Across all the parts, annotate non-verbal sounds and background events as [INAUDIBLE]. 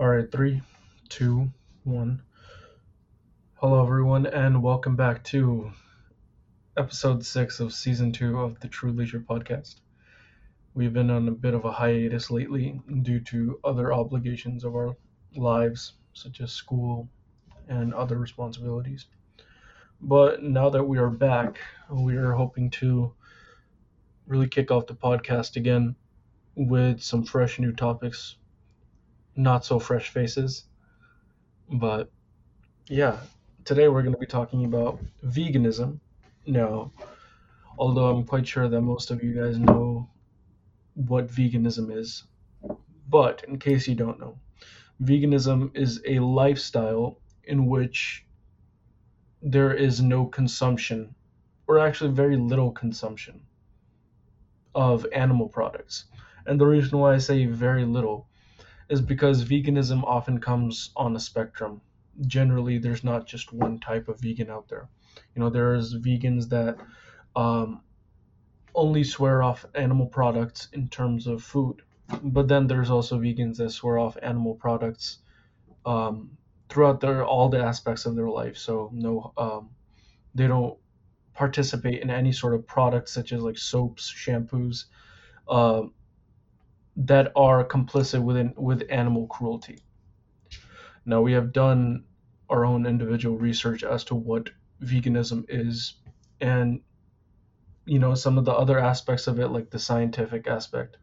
All right, three, two, one. Hello, everyone, and welcome back to episode six of season two of the True Leisure podcast. We've been on a bit of a hiatus lately due to other obligations of our lives, such as school and other responsibilities. But now that we are back, we are hoping to really kick off the podcast again with some fresh new topics, not so fresh faces. But yeah, today we're going to be talking about veganism. Now, although I'm quite sure that most of you guys know what veganism is, but in case you don't know, veganism is a lifestyle in which there is no consumption, or actually very little consumption, of animal products. And the reason why I say very little is because veganism often comes on a spectrum. Generally, there's not just one type of vegan out there. You know, there's vegans that um, only swear off animal products in terms of food, but then there's also vegans that swear off animal products um, throughout their all the aspects of their life. So no, um, they don't participate in any sort of products such as like soaps, shampoos, uh, that are complicit within with animal cruelty. Now we have done our own individual research as to what veganism is, and you know some of the other aspects of it, like the scientific aspect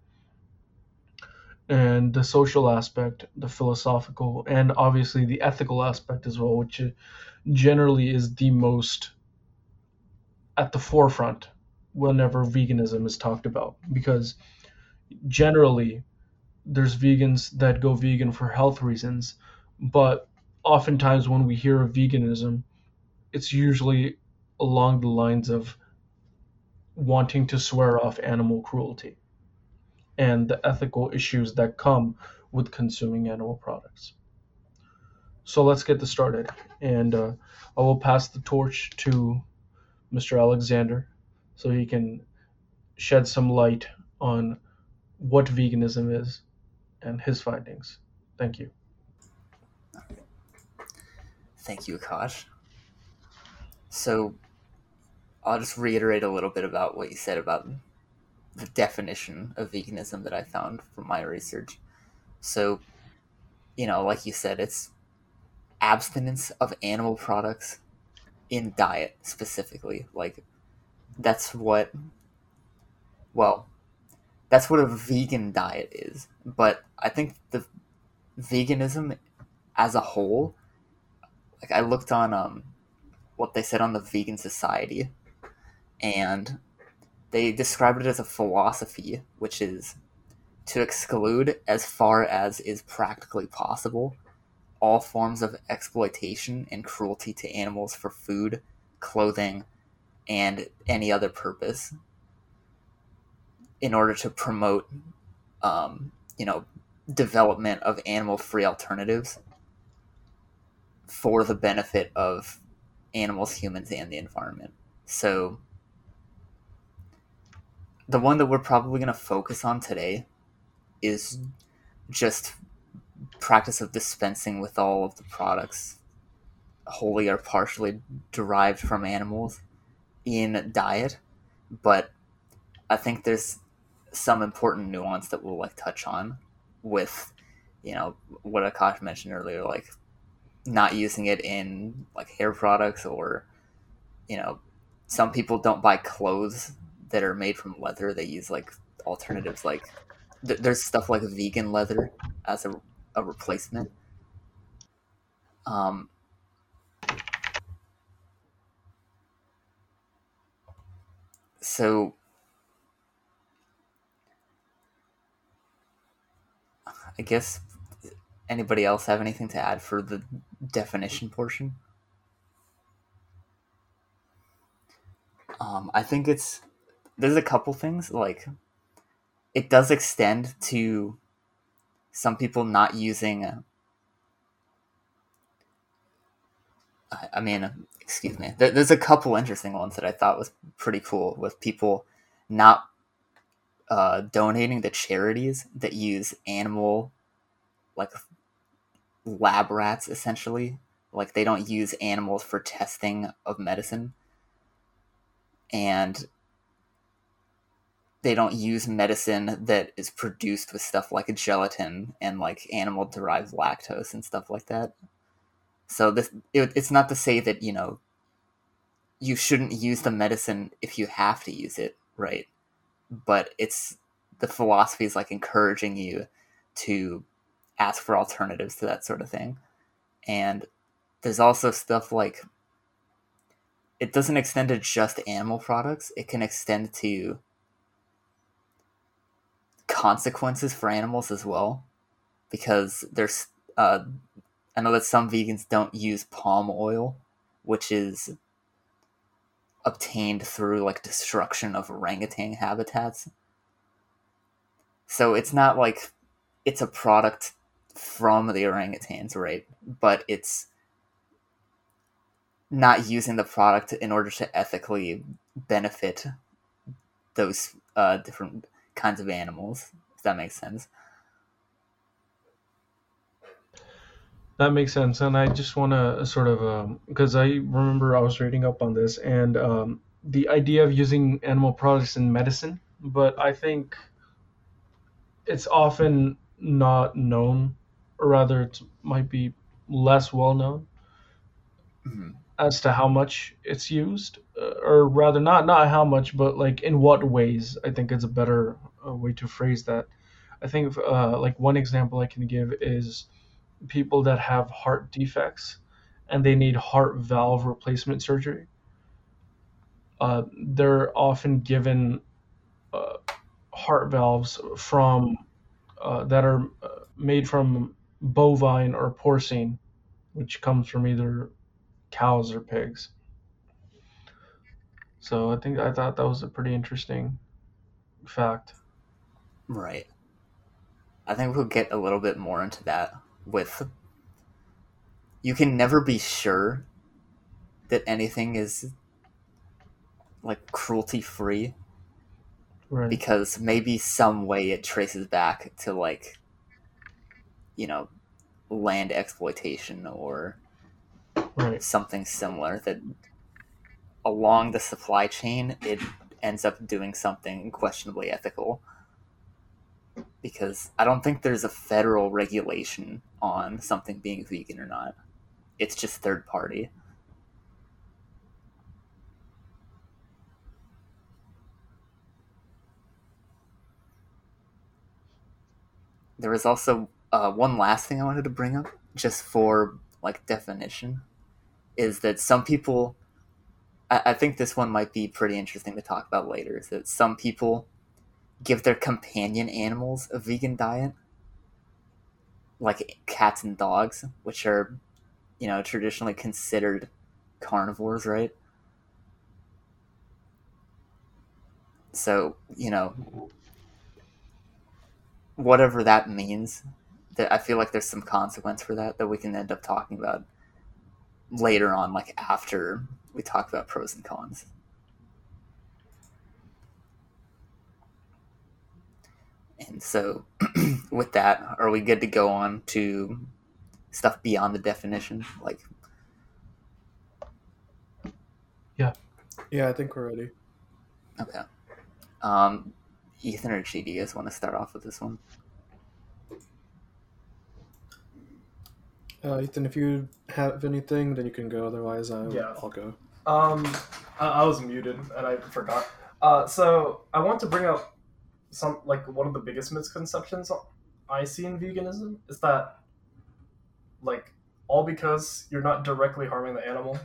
and the social aspect, the philosophical, and obviously the ethical aspect as well, which generally is the most at the forefront whenever veganism is talked about. Because generally, there's vegans that go vegan for health reasons, but oftentimes when we hear of veganism, it's usually along the lines of wanting to swear off animal cruelty and the ethical issues that come with consuming animal products. So let's get this started. And uh, I will pass the torch to Mr. Alexander so he can shed some light on what veganism is and his findings. Thank you. Thank you, Akash. So I'll just reiterate a little bit about what you said about the definition of veganism that I found from my research. So, you know, like you said, it's abstinence of animal products in diet specifically. Like, that's what, well, that's what a vegan diet is. But I think the veganism as a whole, like, I looked on um, what they said on the Vegan Society, and they described it as a philosophy, which is to exclude, as far as is practically possible, all forms of exploitation and cruelty to animals for food, clothing, and any other purpose in order to promote, um, you know, development of animal-free alternatives for the benefit of animals, humans, and the environment. So the one that we're probably going to focus on today is just practice of dispensing with all of the products wholly or partially derived from animals in diet but i think there's some important nuance that we'll like touch on with you know what akash mentioned earlier like not using it in like hair products or you know some people don't buy clothes that are made from leather. They use like alternatives, like th- there's stuff like vegan leather as a, a replacement. Um, so I guess anybody else have anything to add for the definition portion? Um, I think it's there's a couple things like it does extend to some people not using uh, I mean, excuse me. There's a couple interesting ones that I thought was pretty cool with people not uh, donating to charities that use animal, like lab rats essentially. Like they don't use animals for testing of medicine. And they don't use medicine that is produced with stuff like gelatin and like animal derived lactose and stuff like that. So this it, it's not to say that, you know, you shouldn't use the medicine if you have to use it, right? But it's the philosophy is like encouraging you to ask for alternatives to that sort of thing. And there's also stuff like it doesn't extend to just animal products, it can extend to consequences for animals as well. Because there's, uh, I know that some vegans don't use palm oil, which is obtained through like destruction of orangutan habitats. So it's not like it's a product from the orangutans, right? But it's not using the product in order to ethically benefit those uh, different kinds of animals, if that makes sense. That makes sense, and I just want to sort of because um, I remember I was reading up on this and um, the idea of using animal products in medicine, but I think it's often not known, or rather, it might be less well known mm-hmm. as to how much it's used, uh, or rather, not not how much, but like in what ways. I think it's a better uh, way to phrase that. I think uh, like one example I can give is people that have heart defects and they need heart valve replacement surgery. Uh, they're often given uh, heart valves from uh, that are uh, made from bovine or porcine, which comes from either cows or pigs. So I think I thought that was a pretty interesting fact. Right. I think we'll get a little bit more into that with you can never be sure that anything is like cruelty free right. because maybe some way it traces back to like you know land exploitation or right. something similar that along the supply chain it ends up doing something questionably ethical because I don't think there's a federal regulation on something being vegan or not. It's just third party. There was also uh, one last thing I wanted to bring up, just for like definition, is that some people. I, I think this one might be pretty interesting to talk about later. Is that some people give their companion animals a vegan diet, like cats and dogs, which are, you know, traditionally considered carnivores, right? So, you know, whatever that means, that I feel like there's some consequence for that that we can end up talking about later on, like after we talk about pros and cons. And so, [CLEARS THROAT] with that, are we good to go on to stuff beyond the definition? Like, yeah, yeah, I think we're ready. Okay. Um, Ethan or G, do you guys want to start off with this one? Uh, Ethan, if you have anything, then you can go. Otherwise, I'll, yeah. I'll go. Um, I, I was muted and I forgot. Uh, so I want to bring up some like one of the biggest misconceptions I see in veganism is that like all because you're not directly harming the animal,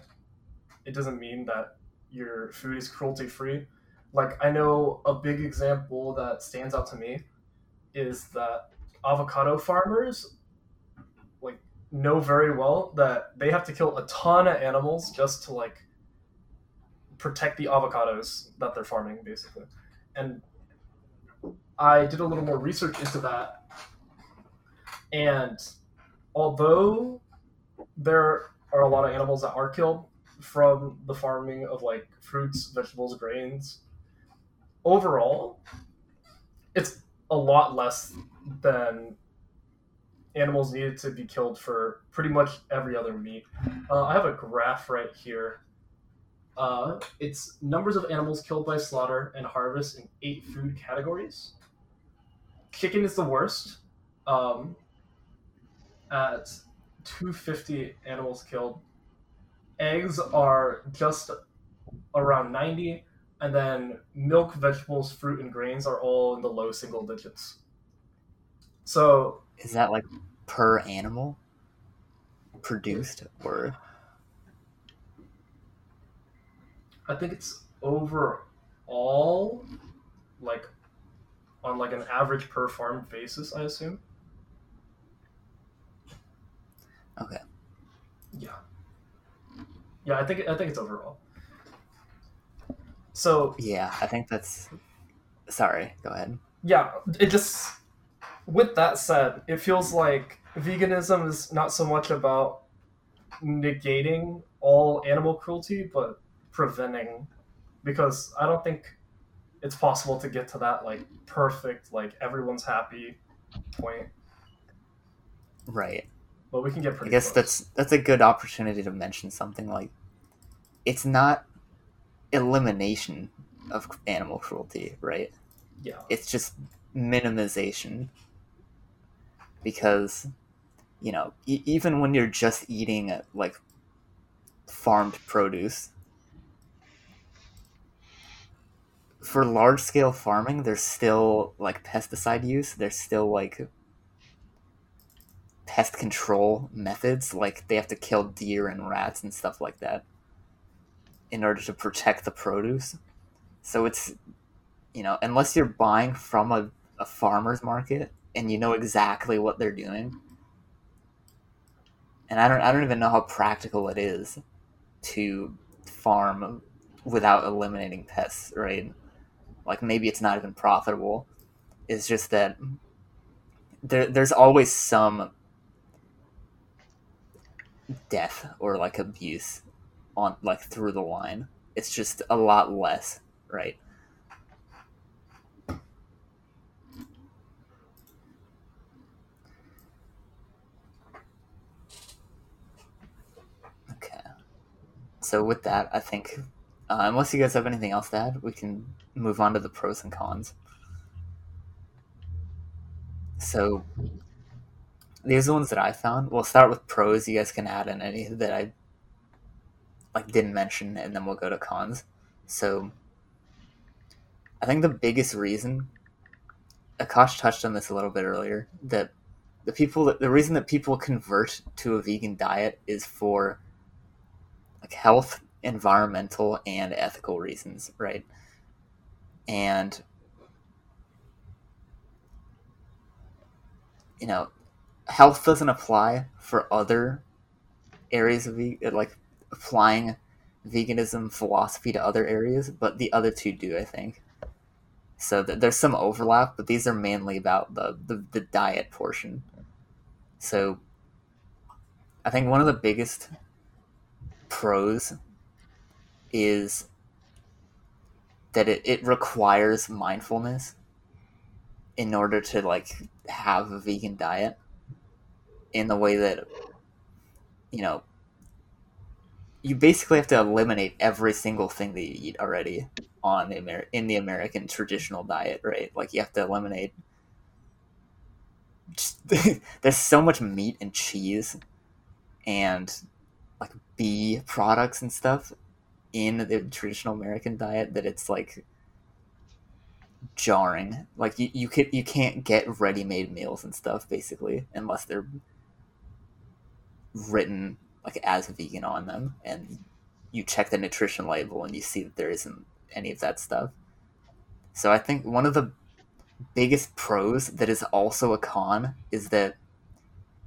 it doesn't mean that your food is cruelty free. Like I know a big example that stands out to me is that avocado farmers like know very well that they have to kill a ton of animals just to like protect the avocados that they're farming basically. And I did a little more research into that. And although there are a lot of animals that are killed from the farming of like fruits, vegetables, grains, overall, it's a lot less than animals needed to be killed for pretty much every other meat. Uh, I have a graph right here. Uh, it's numbers of animals killed by slaughter and harvest in eight food categories. Chicken is the worst, um, at 250 animals killed. Eggs are just around 90, and then milk, vegetables, fruit, and grains are all in the low single digits. So Is that like per animal produced or I think it's overall like on like an average per farm basis, I assume. okay? Yeah. Yeah, I think I think it's overall. So Yeah, I think that's. Sorry, go ahead. yeah, it just with that said, it feels like veganism is not so much about negating all animal cruelty, but preventing because I don't think it's possible to get to that like perfect, like everyone's happy point. Right. But we can get pretty. I guess close. that's that's a good opportunity to mention something like it's not elimination of animal cruelty, right? yeah. It's just minimization. Because you know, e- even when you're just eating uh, like farmed produce for large scale farming there's still like pesticide use. There's still like pest control methods. Like they have to kill deer and rats and stuff like that in order to protect the produce. So it's you know unless you're buying from a, a farmer's market and you know exactly what they're doing and i don't i don't even know how practical it is to farm without eliminating pests right like maybe it's not even profitable. It's just that there, there's always some death or like abuse on like through the line. It's just a lot less right? Okay. So with that i think uh, unless you guys have anything else to add we can move on to the pros and cons so these are the ones that I found. We'll start with pros. You guys can add in any that I like didn't mention, and then we'll go to cons. So I think the biggest reason Akash touched on this a little bit earlier that the people that the reason that people convert to a vegan diet is for like health, environmental, and ethical reasons, right? And you know, health doesn't apply for other areas of like applying veganism philosophy to other areas, but the other two do, I think. So th- there's some overlap, but these are mainly about the, the, the diet portion. So I think one of the biggest pros is that it, it requires mindfulness in order to like have a vegan diet in the way that you know you basically have to eliminate every single thing that you eat already on the Amer- in the American traditional diet, right? Like you have to eliminate just, [LAUGHS] there's so much meat and cheese and like bee products and stuff in the traditional American diet that it's like jarring. Like you you can you can't get ready made meals and stuff basically unless they're written like as vegan on them and you check the nutrition label and you see that there isn't any of that stuff. So I think one of the biggest pros that is also a con is that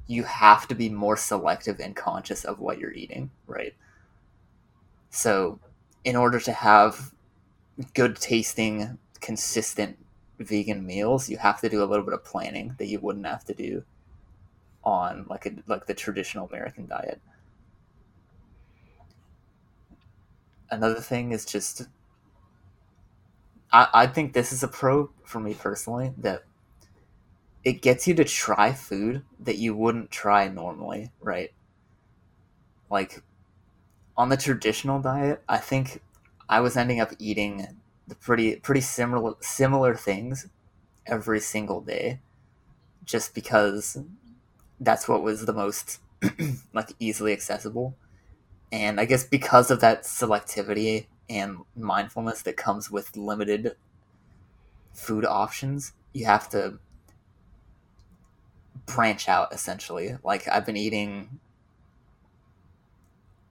you have to be more selective and conscious of what you're eating, right? So in order to have good tasting, consistent vegan meals, you have to do a little bit of planning that you wouldn't have to do on like a like the traditional American diet. Another thing is just I, I think this is a pro for me personally that it gets you to try food that you wouldn't try normally, right? Like on the traditional diet, I think I was ending up eating the pretty pretty similar similar things every single day just because that's what was the most [CLEARS THROAT] like easily accessible. And I guess because of that selectivity and mindfulness that comes with limited food options, you have to branch out essentially. Like I've been eating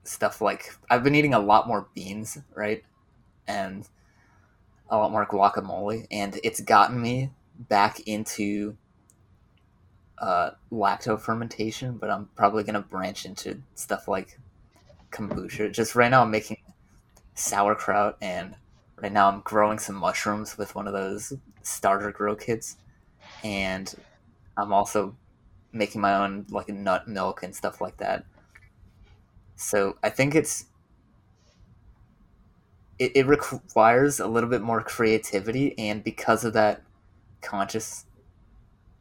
stuff like I've been eating a lot more beans, right? And a lot more guacamole and it's gotten me back into uh, lacto fermentation, but I'm probably gonna branch into stuff like kombucha. Just right now, I'm making sauerkraut, and right now I'm growing some mushrooms with one of those starter grow kits, and I'm also making my own like nut milk and stuff like that. So I think it's it, it requires a little bit more creativity, and because of that conscious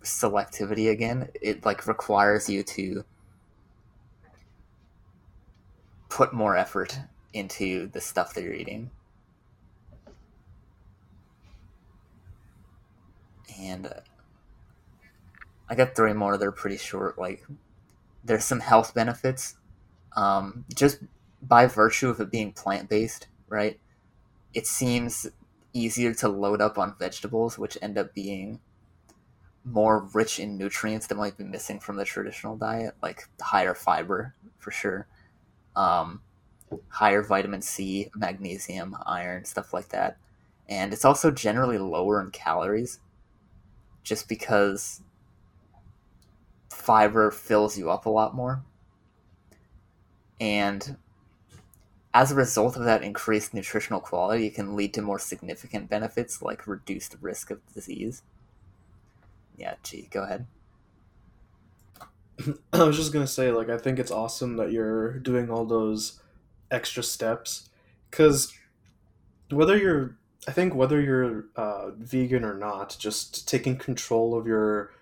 selectivity again, it like requires you to put more effort into the stuff that you're eating. And uh, I got three more. They're pretty short. Like, there's some health benefits, um, just by virtue of it being plant based, right? It seems easier to load up on vegetables, which end up being more rich in nutrients that might be missing from the traditional diet, like higher fiber for sure, um, higher vitamin C, magnesium, iron, stuff like that. And it's also generally lower in calories just because fiber fills you up a lot more. And as a result of that increased nutritional quality, it can lead to more significant benefits like reduced risk of disease yeah, gee, go ahead. [CLEARS THROAT] I was just gonna say, like, I think it's awesome that you're doing all those extra steps, because whether you're, I think whether you're uh, vegan or not, just taking control of your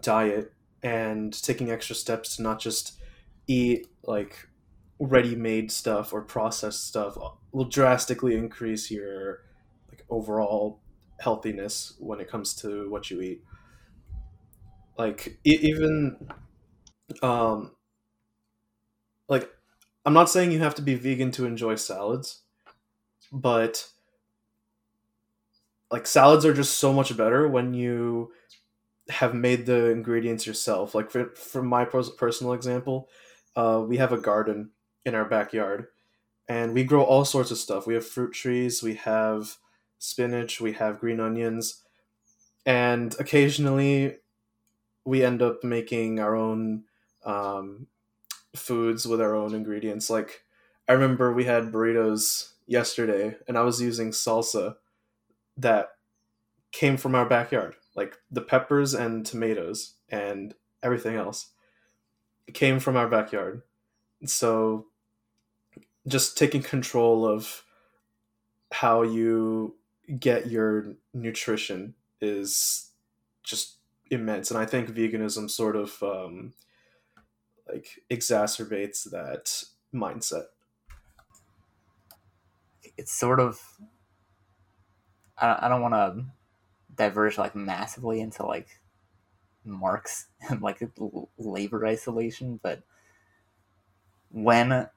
diet and taking extra steps to not just eat like ready-made stuff or processed stuff will drastically increase your like overall healthiness when it comes to what you eat. Like even um like i'm not saying you have to be vegan to enjoy salads but like salads are just so much better when you have made the ingredients yourself. Like for, from my personal example uh, we have a garden in our backyard and we grow all sorts of stuff we have fruit trees we have spinach we have green onions and occasionally we end up making our own um, foods with our own ingredients. Like I remember we had burritos yesterday, and I was using salsa that came from our backyard, like the peppers and tomatoes and everything else. It came from our backyard. So just taking control of how you get your nutrition is just immense, and I think veganism sort of um, like exacerbates that mindset. It's sort of I I don't want to diverge like massively into like Marx [LAUGHS] and like labor isolation, but when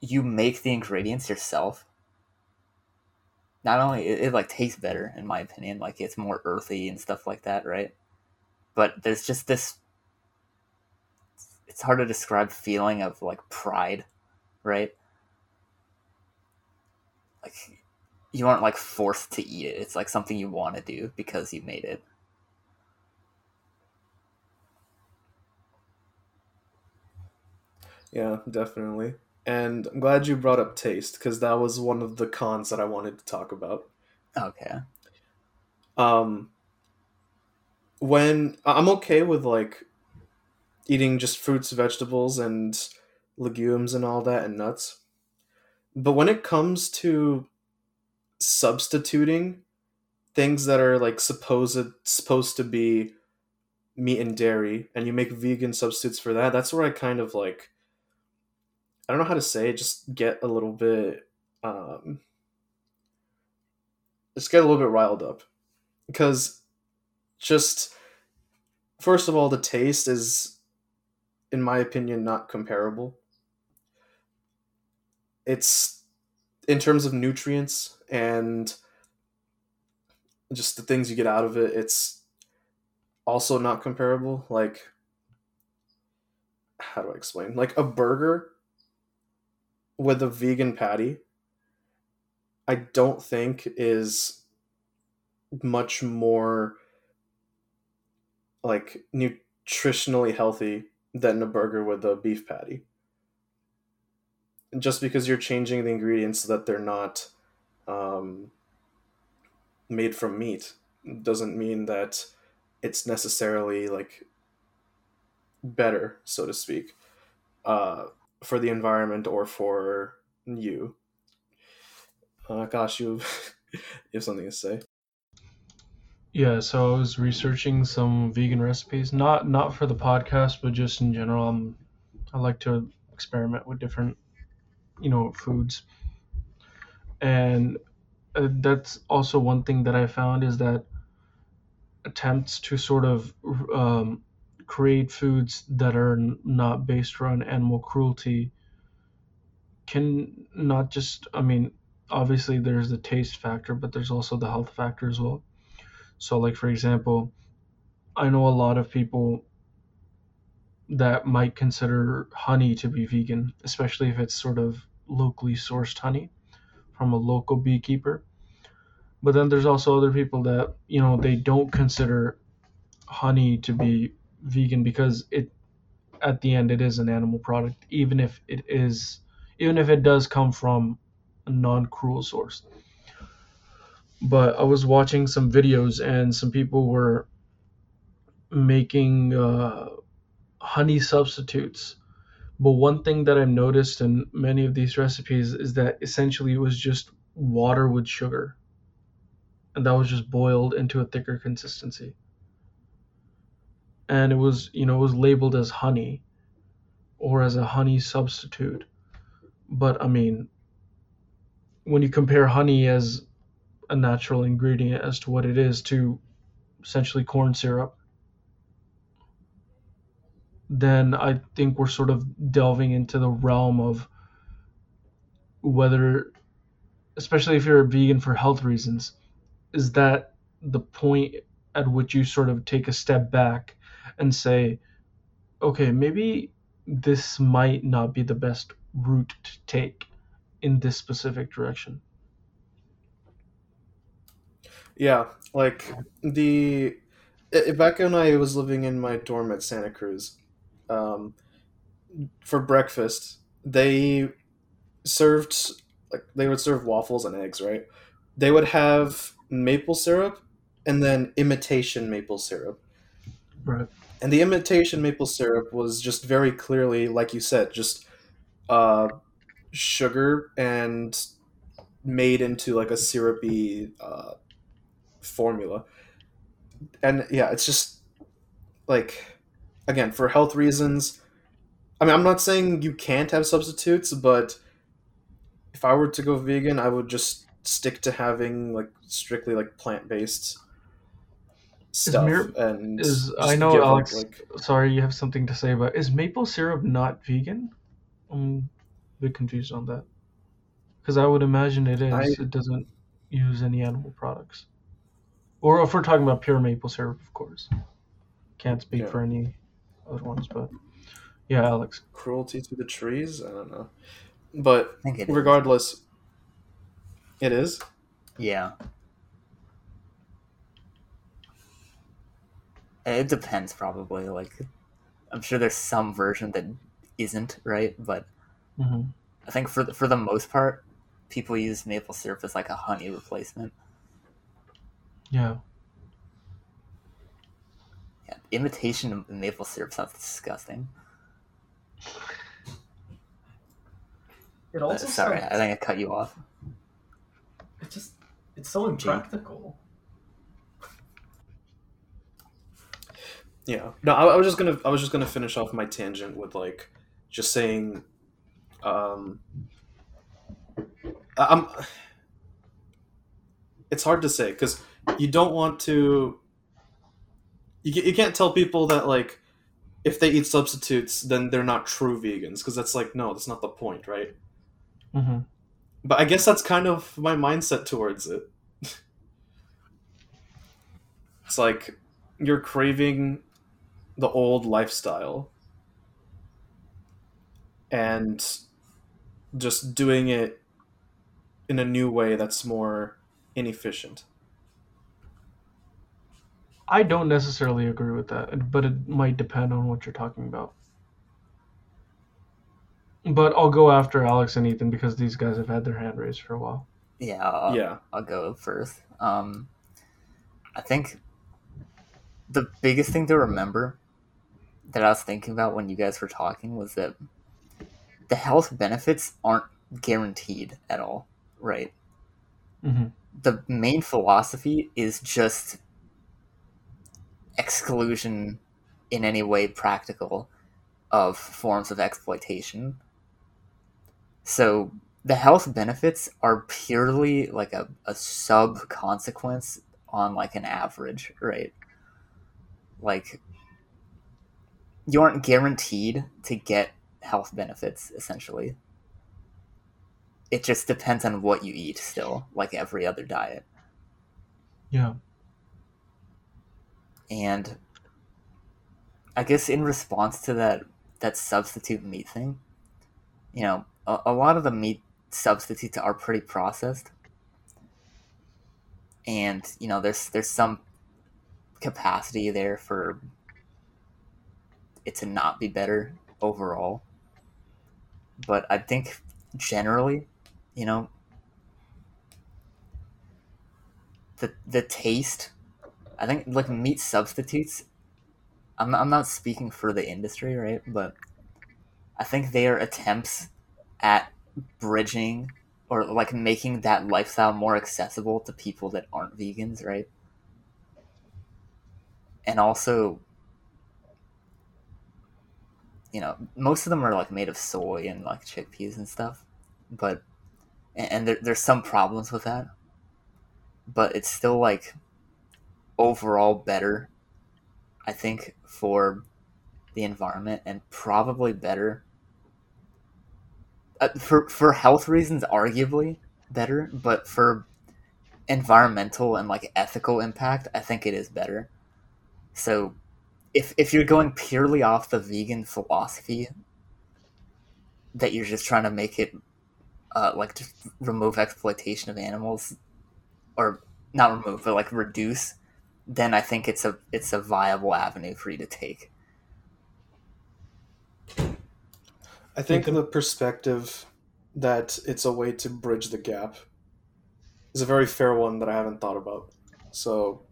you make the ingredients yourself not only it, it, like tastes better in my opinion like it's more earthy and stuff like that right? But there's just this it's hard to describe feeling of like pride right? Like you aren't like forced to eat it. It's like something you want to do because you made it. Yeah definitely and I'm glad you brought up taste because that was one of the cons that I wanted to talk about. Okay. Um, when I'm okay with like eating just fruits, vegetables, and legumes and all that, and nuts, but when it comes to substituting things that are like supposed supposed to be meat and dairy and you make vegan substitutes for that, that's where I kind of like I don't know how to say it, just get a little bit um just get a little bit riled up. Because just first of all, the taste is in my opinion not comparable. It's in terms of nutrients and just the things you get out of it, it's also not comparable. Like, how do I explain? Like a burger with a vegan patty, I don't think is much more like nutritionally healthy than a burger with a beef patty. Just because you're changing the ingredients so that they're not um, made from meat doesn't mean that it's necessarily like better, so to speak, uh, for the environment or for you. Uh, gosh, you, [LAUGHS] you have something to say. Yeah, so I was researching some vegan recipes, not not for the podcast, but just in general. I'm, I like to experiment with different, you know, foods. And uh, that's also one thing that I found is that attempts to sort of um, create foods that are not based around animal cruelty can not just, I mean, obviously there's the taste factor, but there's also the health factor as well. So, like, for example, I know a lot of people that might consider honey to be vegan, especially if it's sort of locally sourced honey from a local beekeeper. But then there's also other people that, you know, they don't consider honey to be vegan because it at the end it is an animal product even if it is even if it does come from a non-cruel source. But I was watching some videos and some people were making uh, honey substitutes. But one thing that I've noticed in many of these recipes is that essentially it was just water with sugar. And that was just boiled into a thicker consistency. And it was, you know, it was labeled as honey or as a honey substitute. But I mean, when you compare honey as a natural ingredient as to what it is to essentially corn syrup, then I think we're sort of delving into the realm of whether, especially if you're a vegan for health reasons, is that the point at which you sort of take a step back and say, okay, maybe this might not be the best route to take in this specific direction. Yeah, like the i- back when I was living in my dorm at Santa Cruz, um, for breakfast they served like they would serve waffles and eggs, right? They would have maple syrup and then imitation maple syrup. Right. And the imitation maple syrup was just very clearly, like you said, just uh, sugar and made into like a syrupy uh, formula. And yeah, it's just like again for health reasons. I mean, I'm not saying you can't have substitutes, but if I were to go vegan, I would just stick to having like strictly like plant based stuff. mir- and Is I know give, like- Alex. like sorry, you have something to say about is maple syrup not vegan? I'm a bit confused on that. Because I would imagine it is. I- It doesn't use any animal products. Or if we're talking about pure maple syrup, of course. Can't speak Yeah. for any other ones, but yeah, Alex. cruelty to the trees. I don't know, but I think it is. regardless, it is. Yeah. It depends, probably. Like, I'm sure there's some version that isn't right, but hmm I think for the, for the most part, people use maple syrup as like a honey replacement. Yeah. Yeah, imitation of maple syrup sounds disgusting. It Uh, sorry, sounds, I think I cut you off. it just it's so impractical. Yeah. No, I, I was just gonna I was just gonna finish off my tangent with like just saying, um, I- I'm. It's hard to say because you don't want to. You you can't tell people that like, if they eat substitutes, then they're not true vegans because that's like no, that's not the point, right? hmm But I guess that's kind of my mindset towards it. [LAUGHS] it's like you're craving the old lifestyle and just doing it in a new way that's more inefficient. I don't necessarily agree with that, but it might depend on what you're talking about. But I'll go after Alex and Ethan because these guys have had their hand raised for a while. Yeah, I'll, yeah. I'll go first. Um, I think the biggest thing to remember that I was thinking about when you guys were talking was that the health benefits aren't guaranteed at all, right? hmm The main philosophy is just exclusion in any way practical of forms of exploitation. So the health benefits are purely like a, a sub consequence on like an average, right? Like you aren't guaranteed to get health benefits essentially. It just depends on what you eat still, like every other diet. Yeah. And I guess in response to that that substitute meat thing, you know, a, a lot of the meat substitutes are pretty processed. And, you know, there's there's some capacity there for it to not be better overall. But I think generally, you know, the the taste I think like meat substitutes. I'm I'm not speaking for the industry, right? But I think they are attempts at bridging or like making that lifestyle more accessible to people that aren't vegans, right? And also, you know, most of them are like made of soy and like chickpeas and stuff, but and, there, there's some problems with that, but it's still like overall better, I think, for the environment and probably better uh, for for health reasons, arguably better, but for environmental and like ethical impact, I think it is better. So, if if you're going purely off the vegan philosophy, that you're just trying to make it uh, like just remove exploitation of animals, or not remove, but like reduce then I think it's a it's a viable avenue for you to take. I think the perspective that it's a way to bridge the gap is a very fair one that I haven't thought about. So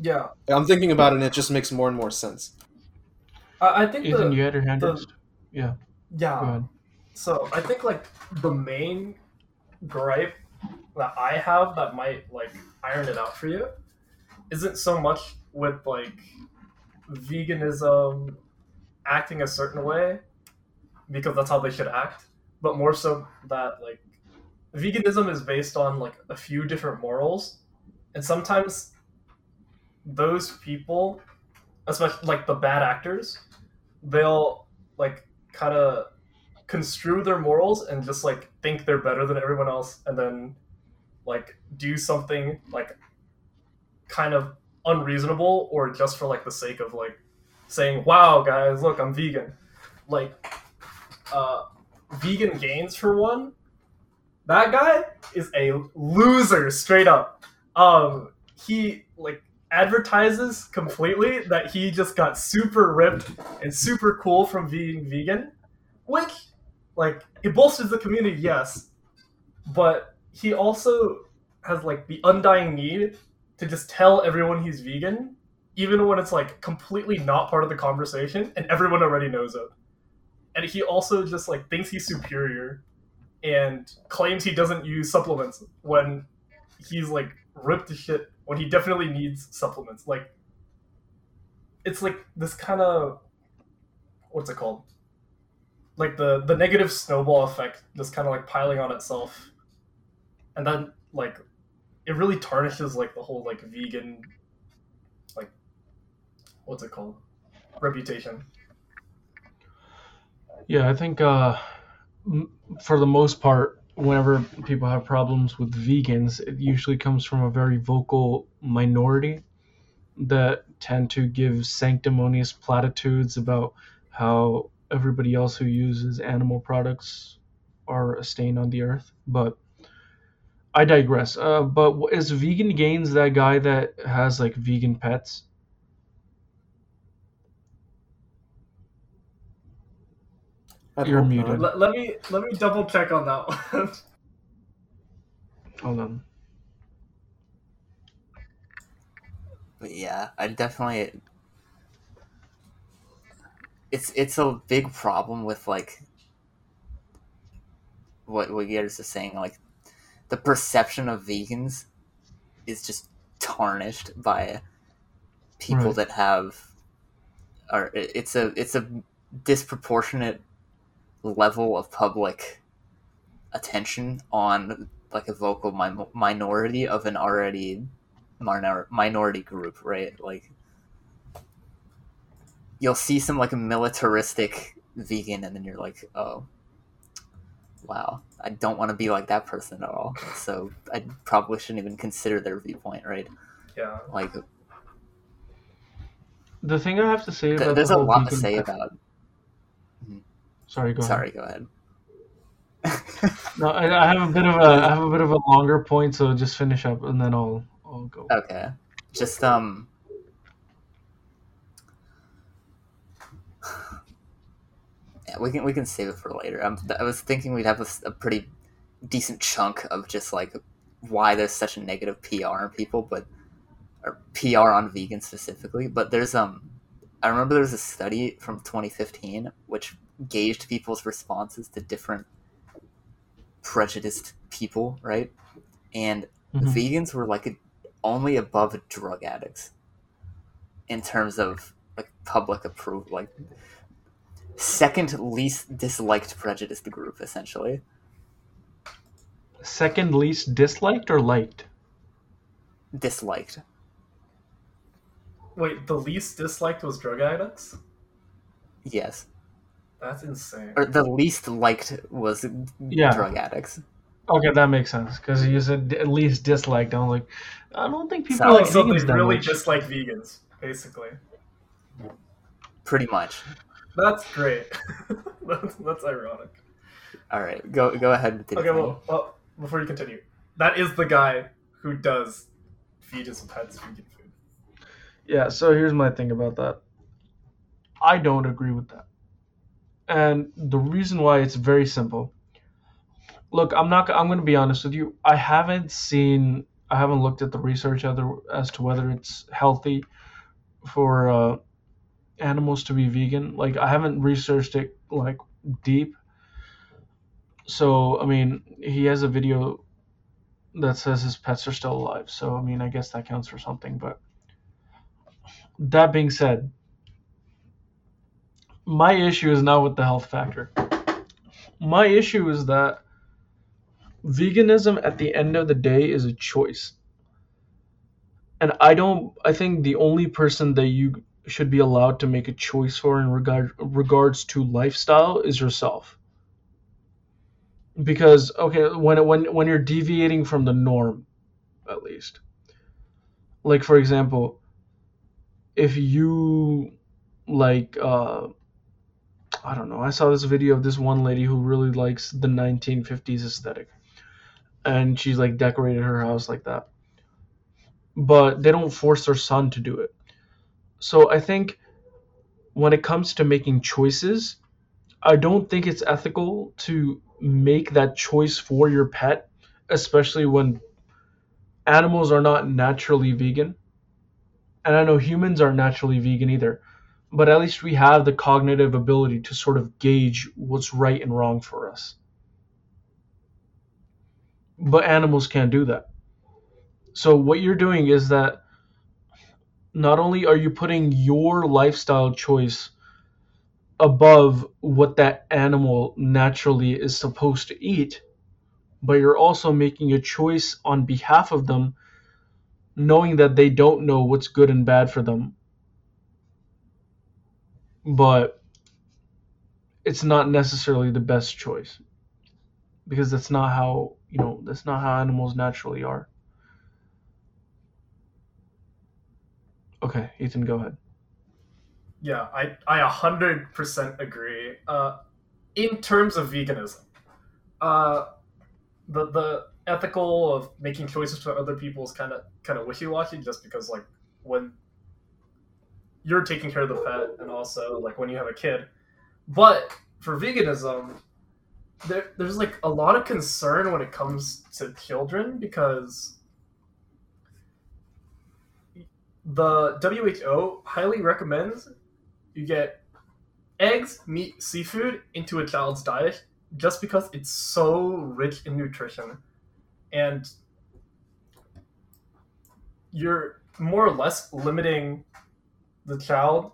Yeah, I'm thinking about it and it just makes more and more sense. I, I think Ethan, the you had your hand the- raised. Yeah. yeah. Go ahead. So I think like the main gripe that I have that might like iron it out for you isn't so much with like veganism acting a certain way because that's how they should act, but more so that like veganism is based on like a few different morals, and sometimes those people, especially like the bad actors, they'll like kind of construe their morals and just like think they're better than everyone else and then like do something like kind of unreasonable or just for like the sake of like saying wow guys look i'm vegan. Like uh vegan gains for one that guy is a loser straight up. Um he like advertises completely that he just got super ripped and super cool from being vegan. Which like it bolsters the community yes but he also has like the undying need to just tell everyone he's vegan even when it's like completely not part of the conversation and everyone already knows it. And he also just like thinks he's superior and claims he doesn't use supplements when he's like ripped to shit when he definitely needs supplements like it's like this kind of what's it called? Like the the negative snowball effect, just kind of like piling on itself, and then like it really tarnishes like the whole like vegan, like what's it called, reputation. Yeah, I think uh, m- for the most part, whenever people have problems with vegans, it usually comes from a very vocal minority that tend to give sanctimonious platitudes about how everybody else who uses animal products are a stain on the earth. But I digress. Uh, but is Vegan Gains that guy that has like vegan pets? I'd You're muted. not. Let, let me let me double check on that one. [LAUGHS] Hold on. But yeah, I definitely. It's it's a big problem with like. What what you're just saying, like, the perception of vegans, is just tarnished by people Right. that have. Or it's a it's a disproportionate level of public attention on like a vocal mi- minority of an already minor- minority group, right? Like you'll see some like militaristic vegan, and then you're like, oh, wow, I don't want to be like that person at all. So I probably shouldn't even consider their viewpoint, right? yeah, Like The thing I have to say th- about there's the a lot to say about. Sorry, go ahead. Go ahead. [LAUGHS] No, I, I have a bit of a I have a bit of a longer point, so just finish up and then I'll I'll go. Okay. Just um [SIGHS] Yeah, we can we can save it for later. I'm, I was thinking we'd have a pretty decent chunk of just like why there's such a negative PR on people, but or PR on vegans specifically. But there's um, I remember there was a study from 2015 which gauged people's responses to different prejudiced people, right? And Mhm. vegans were like a, only above drug addicts in terms of like public approval, like second least disliked prejudiced group, essentially. Second least disliked or liked? Disliked. wait, the least disliked was drug addicts. Yes. That's insane. Or the least liked was Yeah. drug addicts. Okay, that makes sense because you said at least disliked. I'm like, I don't think people Sounds like so vegans really much. dislike vegans, basically. Pretty much. That's great. [LAUGHS] that's, that's ironic. All right, go go ahead with Okay, well, well, before you continue, that is the guy who does feed his pets vegan food. Yeah, so here's my thing about that. I don't agree with that. And the reason why it's very simple. Look, I'm not I'm going to be honest with you. I haven't seen I haven't looked at the research other as to whether it's healthy for uh, animals to be vegan. Like I haven't researched it like deep. So, I mean, he has a video that says his pets are still alive. So, I mean, I guess that counts for something, but that being said, my issue is not with the health factor. My issue is that veganism at the end of the day is a choice. And I don't I think the only person that you should be allowed to make a choice for in regard regards to lifestyle is yourself. Because okay, when when when you're deviating from the norm at least. Like for example, if you like uh I don't know. I saw this video of this one lady who really likes the 1950s aesthetic. And she's like decorated her house like that. But they don't force their son to do it. So I think when it comes to making choices, I don't think it's ethical to make that choice for your pet, especially when animals are not naturally vegan. And I know humans aren't naturally vegan either but at least we have the cognitive ability to sort of gauge what's right and wrong for us. But animals can't do that. So what you're doing is that not only are you putting your lifestyle choice above what that animal naturally is supposed to eat, but you're also making a choice on behalf of them, knowing that they don't know what's good and bad for them. But it's not necessarily the best choice because that's not how, you know, that's not how animals naturally are. Okay, Ethan, go ahead. Yeah, I I a hundred percent agree. Uh, in terms of veganism, uh, the the ethical of making choices for other people is kind of kind of wishy washy, just because like when you're taking care of the pet, and also like when you have a kid. But for veganism, there there's like a lot of concern when it comes to children because the WHO highly recommends you get eggs, meat, seafood into a child's diet just because it's so rich in nutrition. And you're more or less limiting the child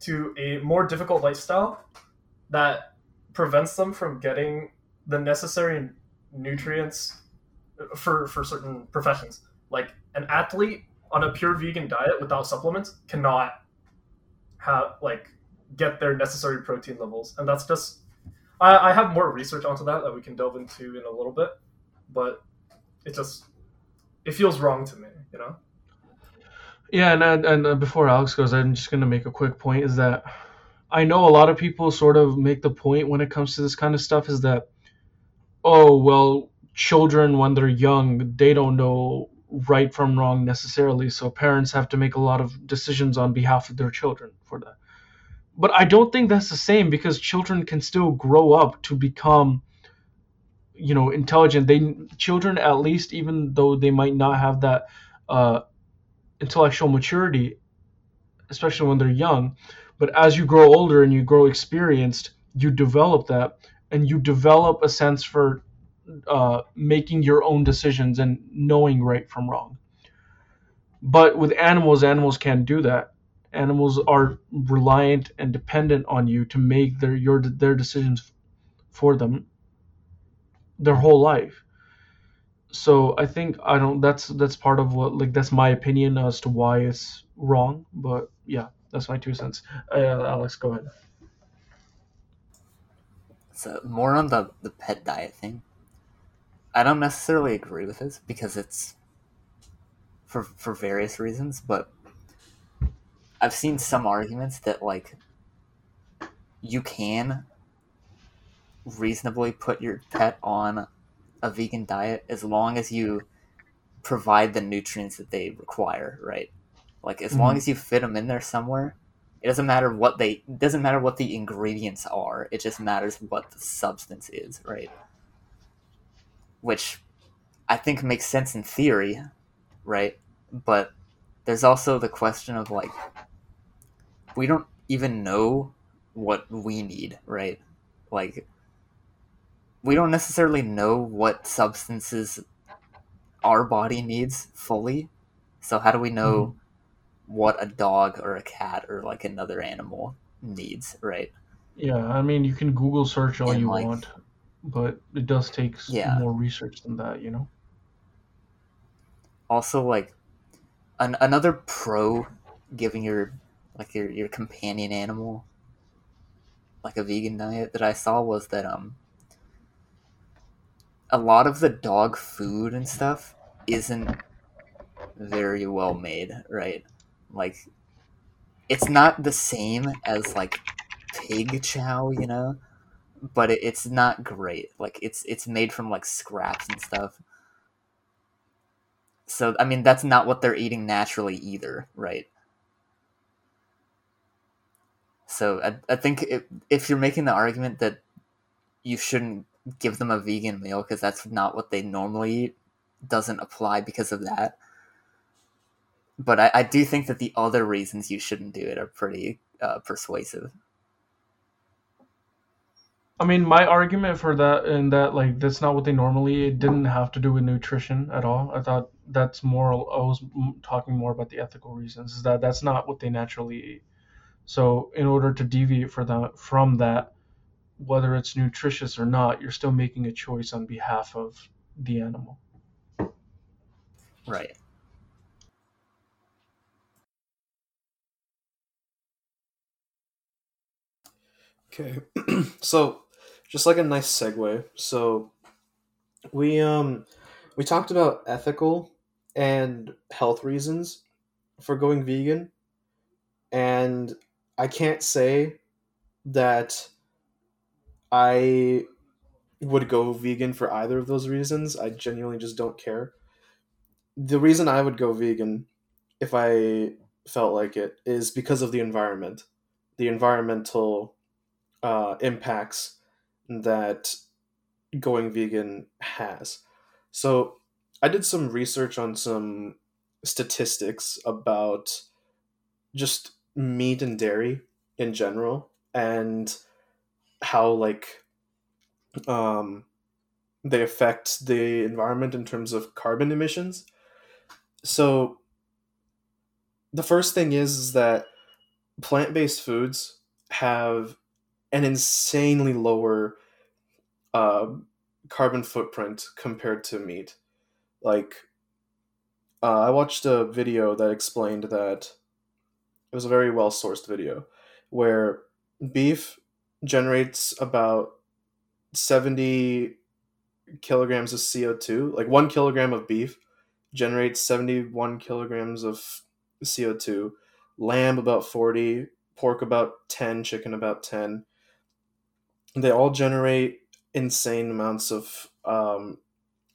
to a more difficult lifestyle that prevents them from getting the necessary nutrients for for certain professions. Like an athlete on a pure vegan diet without supplements cannot have like get their necessary protein levels, and that's just. I, I have more research onto that that we can delve into in a little bit, but it just it feels wrong to me, you know. Yeah, and and, uh, before Alex goes, I'm just gonna make a quick point. Is that I know a lot of people sort of make the point when it comes to this kind of stuff is that, oh well, children when they're young they don't know right from wrong necessarily, so parents have to make a lot of decisions on behalf of their children for that. But I don't think that's the same because children can still grow up to become you know intelligent they children at least even though they might not have that uh, intellectual maturity especially when they're young but as you grow older and you grow experienced you develop that and you develop a sense for uh, making your own decisions and knowing right from wrong. But with animals, animals can't do that. Animals are reliant and dependent on you to make their your their decisions for them their whole life. So I think I don't. That's that's part of what like that's my opinion as to why it's wrong. But yeah, that's my two cents. Uh, Alex, go ahead. So more on the the pet diet thing. I don't necessarily agree with this because it's for for various reasons, but I've seen some arguments that like you can reasonably put your pet on a vegan diet as long as you provide the nutrients that they require, right? Like as mm-hmm. long as you fit them in there somewhere, it doesn't matter what they it doesn't matter what the ingredients are. It just matters what the substance is, right? which I think makes sense in theory, right? But there's also the question of like we don't even know what we need, right? Like we don't necessarily know what substances our body needs fully. So how do we know mm-hmm. what a dog or a cat or like another animal needs, right? Yeah, I mean you can Google search all and you like, want but it does take yeah. more research than that, you know. Also, like an, another pro giving your like your your companion animal like a vegan diet that I saw was that um a lot of the dog food and stuff isn't very well made, right? Like it's not the same as like pig chow, you know? but it, it's not great. Like it's it's made from like scraps and stuff. So I mean that's not what they're eating naturally either, right? So I, I think if, if you're making the argument that you shouldn't give them a vegan meal because that's not what they normally eat, doesn't apply because of that. But I, I do think that the other reasons you shouldn't do it are pretty uh, persuasive. I mean, my argument for that and that like that's not what they normally. It didn't have to do with nutrition at all. I thought that's moral. I was talking more about the ethical reasons. Is that that's not what they naturally eat. So in order to deviate for them from that, whether it's nutritious or not, you're still making a choice on behalf of the animal. Right. Okay. [CLEARS THROAT] so, just like a nice segue. So, we um we talked about ethical and health reasons for going vegan. And I can't say that I would go vegan for either of those reasons. I genuinely just don't care. The reason I would go vegan if I felt like it is because of the environment. The environmental uh, impacts that going vegan has. So, I did some research on some statistics about just meat and dairy in general and how like um they affect the environment in terms of carbon emissions. So the first thing is, is that plant-based foods have an insanely lower uh, carbon footprint compared to meat. Like, uh, I watched a video that explained that it was a very well sourced video where beef generates about 70 kilograms of CO2. Like, one kilogram of beef generates 71 kilograms of CO2. Lamb, about 40. Pork, about 10. Chicken, about 10 they all generate insane amounts of um,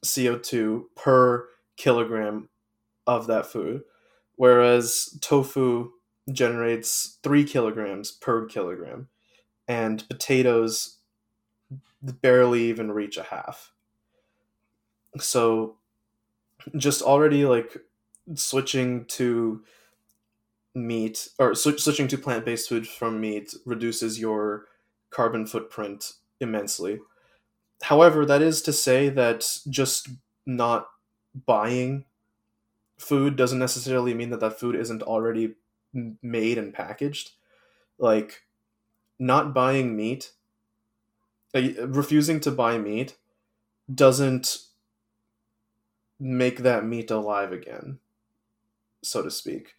CO2 per kilogram of that food, whereas tofu generates three kilograms per kilogram, and potatoes barely even reach a half. So, just already like switching to meat or sw- switching to plant based food from meat reduces your carbon footprint immensely. However, that is to say that just not buying food doesn't necessarily mean that that food isn't already made and packaged. Like, not buying meat, uh, refusing to buy meat, doesn't make that meat alive again, so to speak.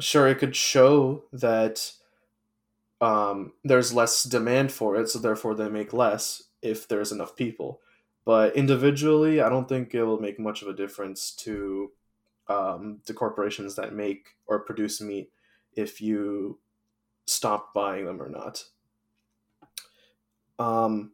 Sure, it could show that um, there's less demand for it, so therefore they make less if there's enough people. But individually, I don't think it will make much of a difference to um, the corporations that make or produce meat if you stop buying them or not. Um,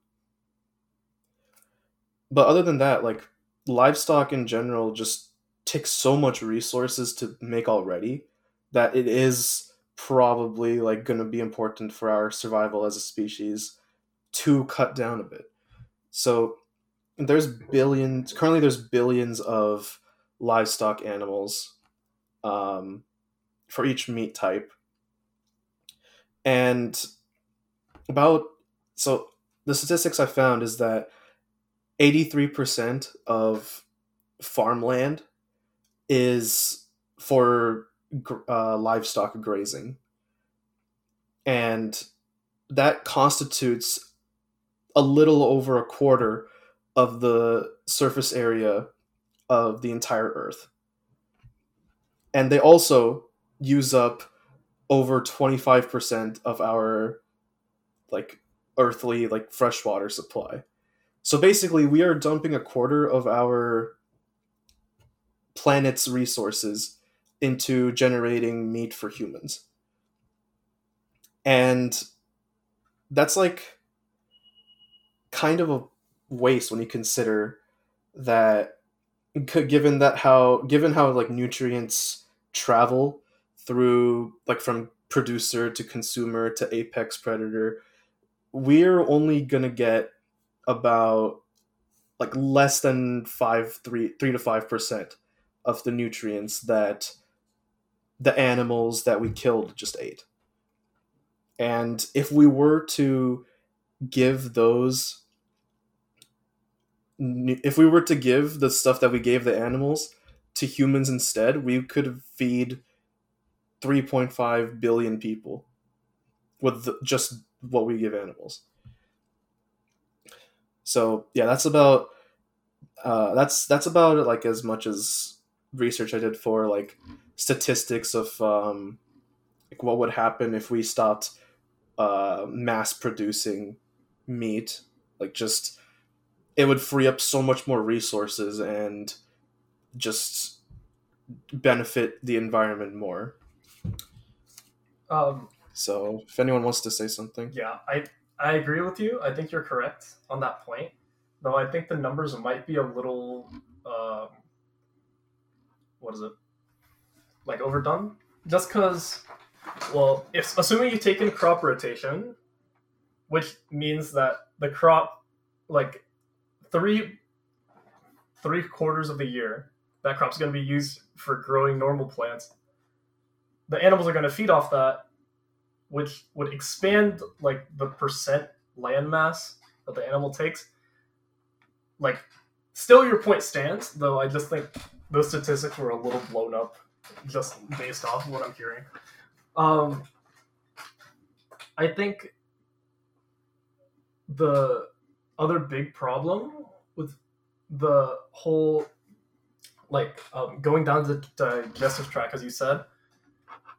but other than that, like livestock in general just takes so much resources to make already that it is probably like going to be important for our survival as a species to cut down a bit. So there's billions currently there's billions of livestock animals um, for each meat type and about so the statistics i found is that 83% of farmland is for uh, livestock grazing. And that constitutes a little over a quarter of the surface area of the entire Earth. And they also use up over 25% of our like earthly like freshwater supply. So basically we are dumping a quarter of our planet's resources into generating meat for humans. And that's like kind of a waste when you consider that given that how given how like nutrients travel through like from producer to consumer to apex predator we're only gonna get about like less than five three three to five percent of the nutrients that the animals that we killed just ate. And if we were to give those if we were to give the stuff that we gave the animals to humans instead, we could feed 3.5 billion people with the, just what we give animals. So yeah, that's about uh, that's that's about like as much as research I did for like statistics of um, like what would happen if we stopped uh, mass producing meat. Like just it would free up so much more resources and just benefit the environment more. Um, So if anyone wants to say something, yeah, I I agree with you. I think you're correct on that point. Though I think the numbers might be a little um, what is it? Like overdone? Just because well, if assuming you take in crop rotation, which means that the crop like three three quarters of the year that crop's going to be used for growing normal plants the animals are going to feed off that which would expand like the percent land mass that the animal takes. Like still your point stands though i just think those statistics were a little blown up just based off of what i'm hearing. Um i think the other big problem with the whole like um, going down the digestive tract as you said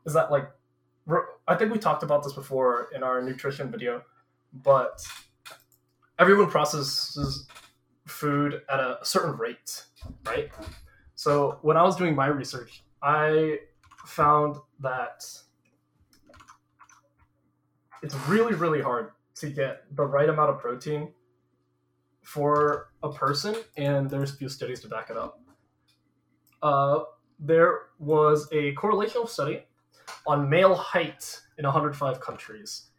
is that like i think we talked about this before in our nutrition video but everyone processes food at a certain rate right so when i was doing my research i found that it's really really hard to get the right amount of protein for a person, and there's a few studies to back it up. Uh, there was a correlational study on male height in 105 countries.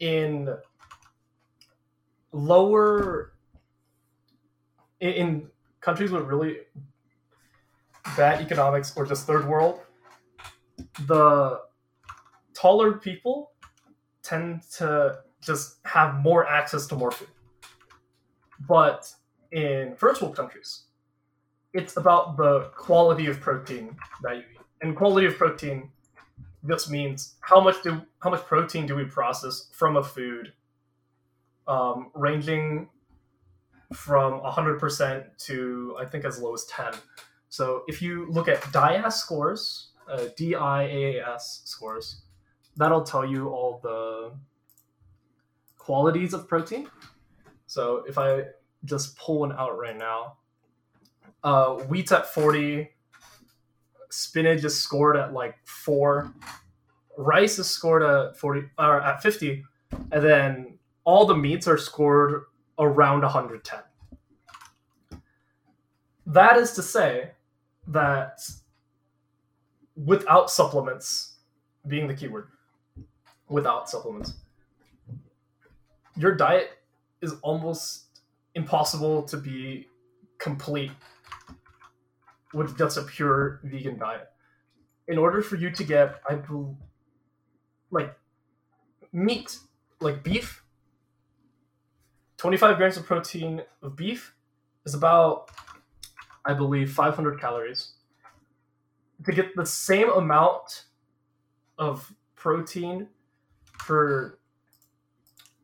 In lower, in, in countries with really bad economics or just third world, the taller people tend to just have more access to more food. But in first world countries, it's about the quality of protein that you eat. And quality of protein just means how much do how much protein do we process from a food, um, ranging from 100% to I think as low as 10. So if you look at DIAAS scores, uh, D-I-A-A-S scores, that'll tell you all the qualities of protein. So if I just pull one out right now, uh, wheat's at 40, spinach is scored at like four, rice is scored at 40 or at 50, and then all the meats are scored around 110. That is to say that without supplements being the keyword, without supplements, your diet is almost impossible to be complete with just a pure vegan diet. In order for you to get, I bel like meat, like beef, 25 grams of protein of beef is about, I believe, 500 calories. To get the same amount of protein for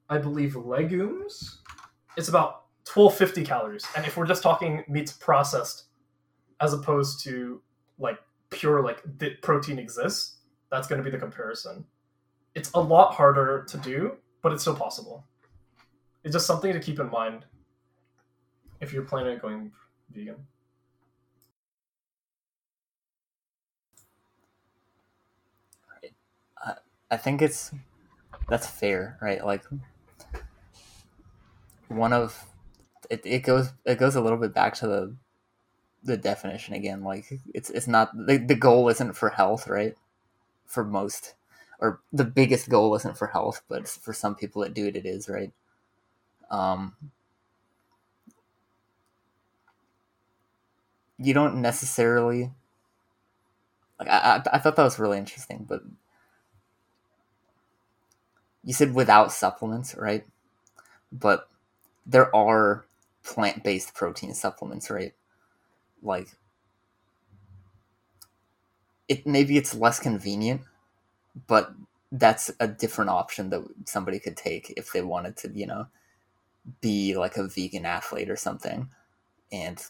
I believe legumes, it's about 1250 calories. And if we're just talking meats processed as opposed to like pure like the protein exists, that's going to be the comparison. It's a lot harder to do, but it's still possible. It's just something to keep in mind if you're planning on going vegan. I think it's that's fair, right? Like one of it, it goes it goes a little bit back to the the definition again. Like it's it's not the, the goal isn't for health, right? For most or the biggest goal isn't for health, but for some people that do it, it is, right? Um, you don't necessarily like I, I, I thought that was really interesting, but you said without supplements, right? But there are plant-based protein supplements, right? Like it maybe it's less convenient, but that's a different option that somebody could take if they wanted to, you know, be like a vegan athlete or something and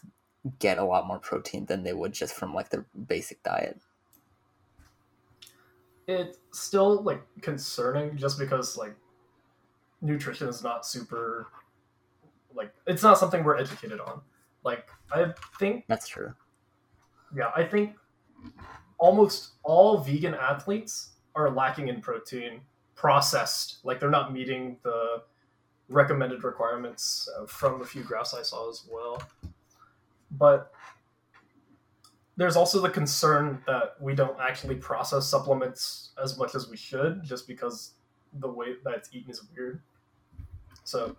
get a lot more protein than they would just from like their basic diet. It's still like concerning just because like nutrition is not super like it's not something we're educated on. Like I think That's true. yeah, I think almost all vegan athletes are lacking in protein, processed. Like they're not meeting the recommended requirements uh, from a few graphs I saw as well. But there's also the concern that we don't actually process supplements as much as we should, just because the way that it's eaten is weird. So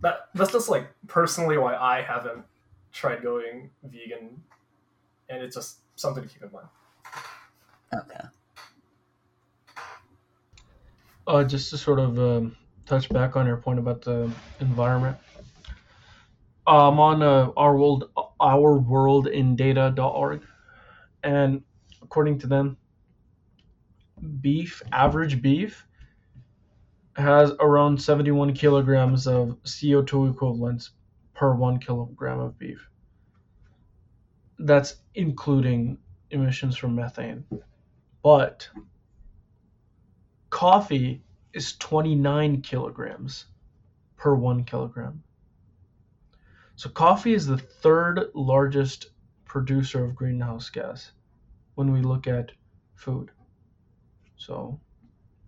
that that's just like personally why I haven't tried going vegan, and it's just something to keep in mind. Okay. Uh, just to sort of um, touch back on your point about the environment. I'm on uh, our world, ourworldindata.org, and according to them, beef, average beef, has around 71 kilograms of CO2 equivalents per one kilogram of beef. That's including emissions from methane. But coffee is 29 kilograms per one kilogram. So, coffee is the third largest producer of greenhouse gas when we look at food. So,